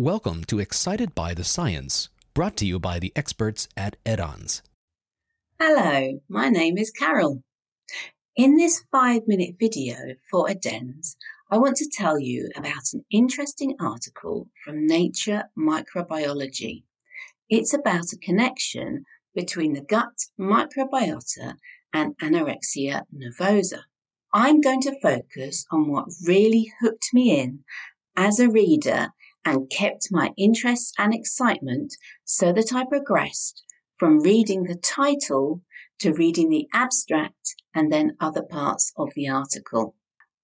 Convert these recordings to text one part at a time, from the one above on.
Welcome to Excited by the Science, brought to you by the experts at Edanz. Hello, my name is Carol. In this five minute video for Edanz, I want to tell you about an interesting article from Nature Microbiology. It's about a connection between the gut microbiota and anorexia nervosa. I'm going to focus on what really hooked me in as a reader and kept my interest and excitement so that I progressed from reading the title to reading the abstract and then other parts of the article.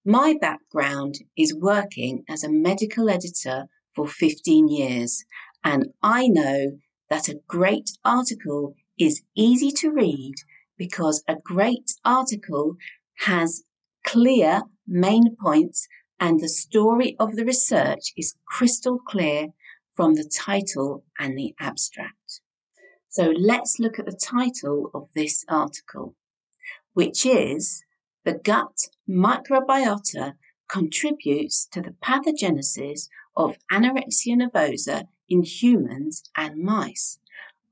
My background is working as a medical editor for 15 years, and I know that a great article is easy to read because a great article has clear main points and the story of the research is crystal clear from the title and the abstract. So let's look at the title of this article, which is The Gut Microbiota Contributes to the Pathogenesis of Anorexia Nervosa in Humans and Mice.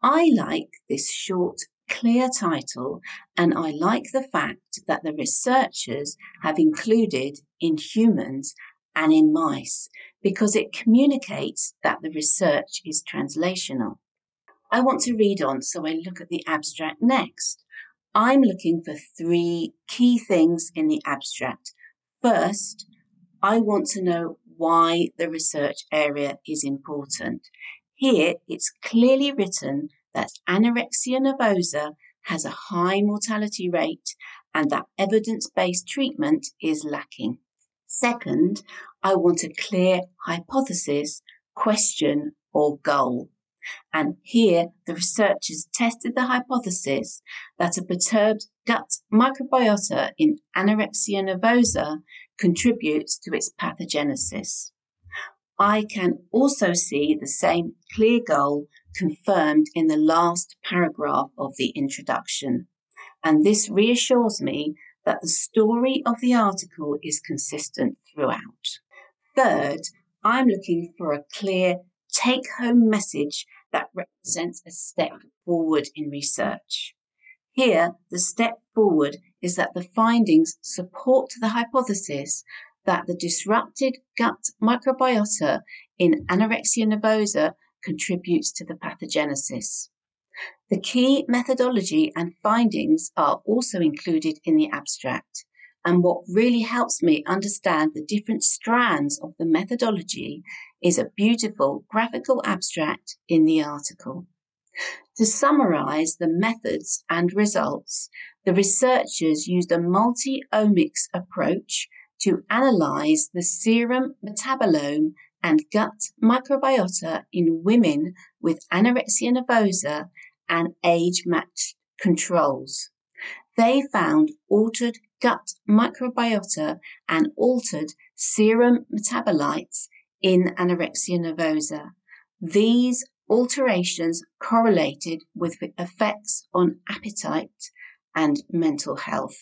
I like this short clear title, and I like the fact that the researchers have included in humans and in mice because it communicates that the research is translational. I want to read on, so I look at the abstract next. I'm looking for three key things in the abstract. First, I want to know why the research area is important. Here, it's clearly written that anorexia nervosa has a high mortality rate and that evidence based treatment is lacking. Second, I want a clear hypothesis, question, or goal. And here, the researchers tested the hypothesis that a perturbed gut microbiota in anorexia nervosa contributes to its pathogenesis. I can also see the same clear goal confirmed in the last paragraph of the introduction. And this reassures me that the story of the article is consistent throughout. Third, I'm looking for a clear take home message that represents a step forward in research. Here, the step forward is that the findings support the hypothesis that the disrupted gut microbiota in anorexia nervosa contributes to the pathogenesis. The key methodology and findings are also included in the abstract. And what really helps me understand the different strands of the methodology is a beautiful graphical abstract in the article. To summarize the methods and results, the researchers used a multi omics approach to analyze the serum metabolome and gut microbiota in women with anorexia nervosa and age matched controls. They found altered gut microbiota and altered serum metabolites in anorexia nervosa. These alterations correlated with effects on appetite and mental health.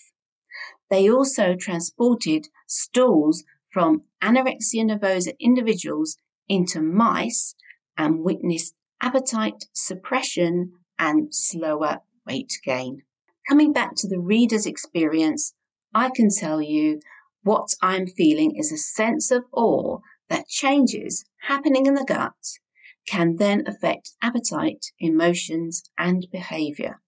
They also transported stools from anorexia nervosa individuals into mice and witnessed appetite suppression and slower weight gain. Coming back to the reader's experience, I can tell you what I'm feeling is a sense of awe that changes happening in the gut can then affect appetite, emotions, and behavior.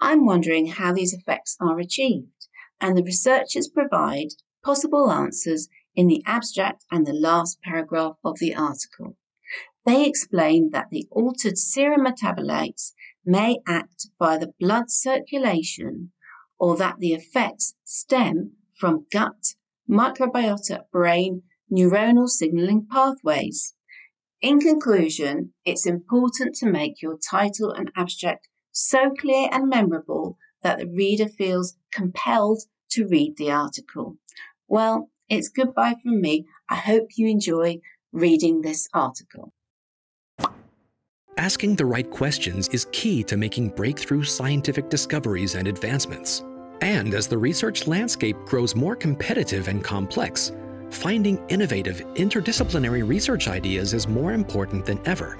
I'm wondering how these effects are achieved, and the researchers provide possible answers in the abstract and the last paragraph of the article. They explain that the altered serum metabolites may act via the blood circulation or that the effects stem from gut, microbiota, brain, neuronal signaling pathways. In conclusion, it's important to make your title and abstract so clear and memorable that the reader feels compelled to read the article. Well, it's goodbye from me. I hope you enjoy reading this article. Asking the right questions is key to making breakthrough scientific discoveries and advancements. And as the research landscape grows more competitive and complex, finding innovative, interdisciplinary research ideas is more important than ever.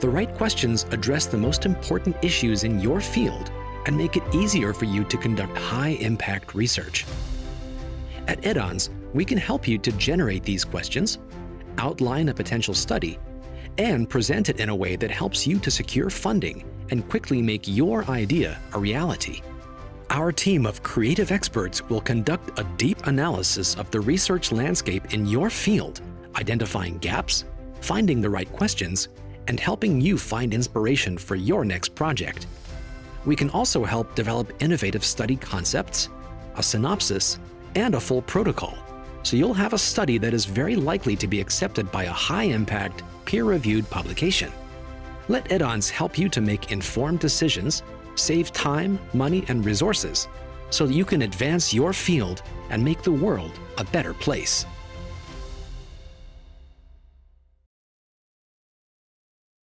The right questions address the most important issues in your field and make it easier for you to conduct high impact research. At Edanz, we can help you to generate these questions, outline a potential study, and present it in a way that helps you to secure funding and quickly make your idea a reality. Our team of creative experts will conduct a deep analysis of the research landscape in your field, identifying gaps, finding the right questions, and helping you find inspiration for your next project. We can also help develop innovative study concepts, a synopsis, and a full protocol, so you'll have a study that is very likely to be accepted by a high impact, peer reviewed publication. Let Edanz help you to make informed decisions, save time, money, and resources so that you can advance your field and make the world a better place.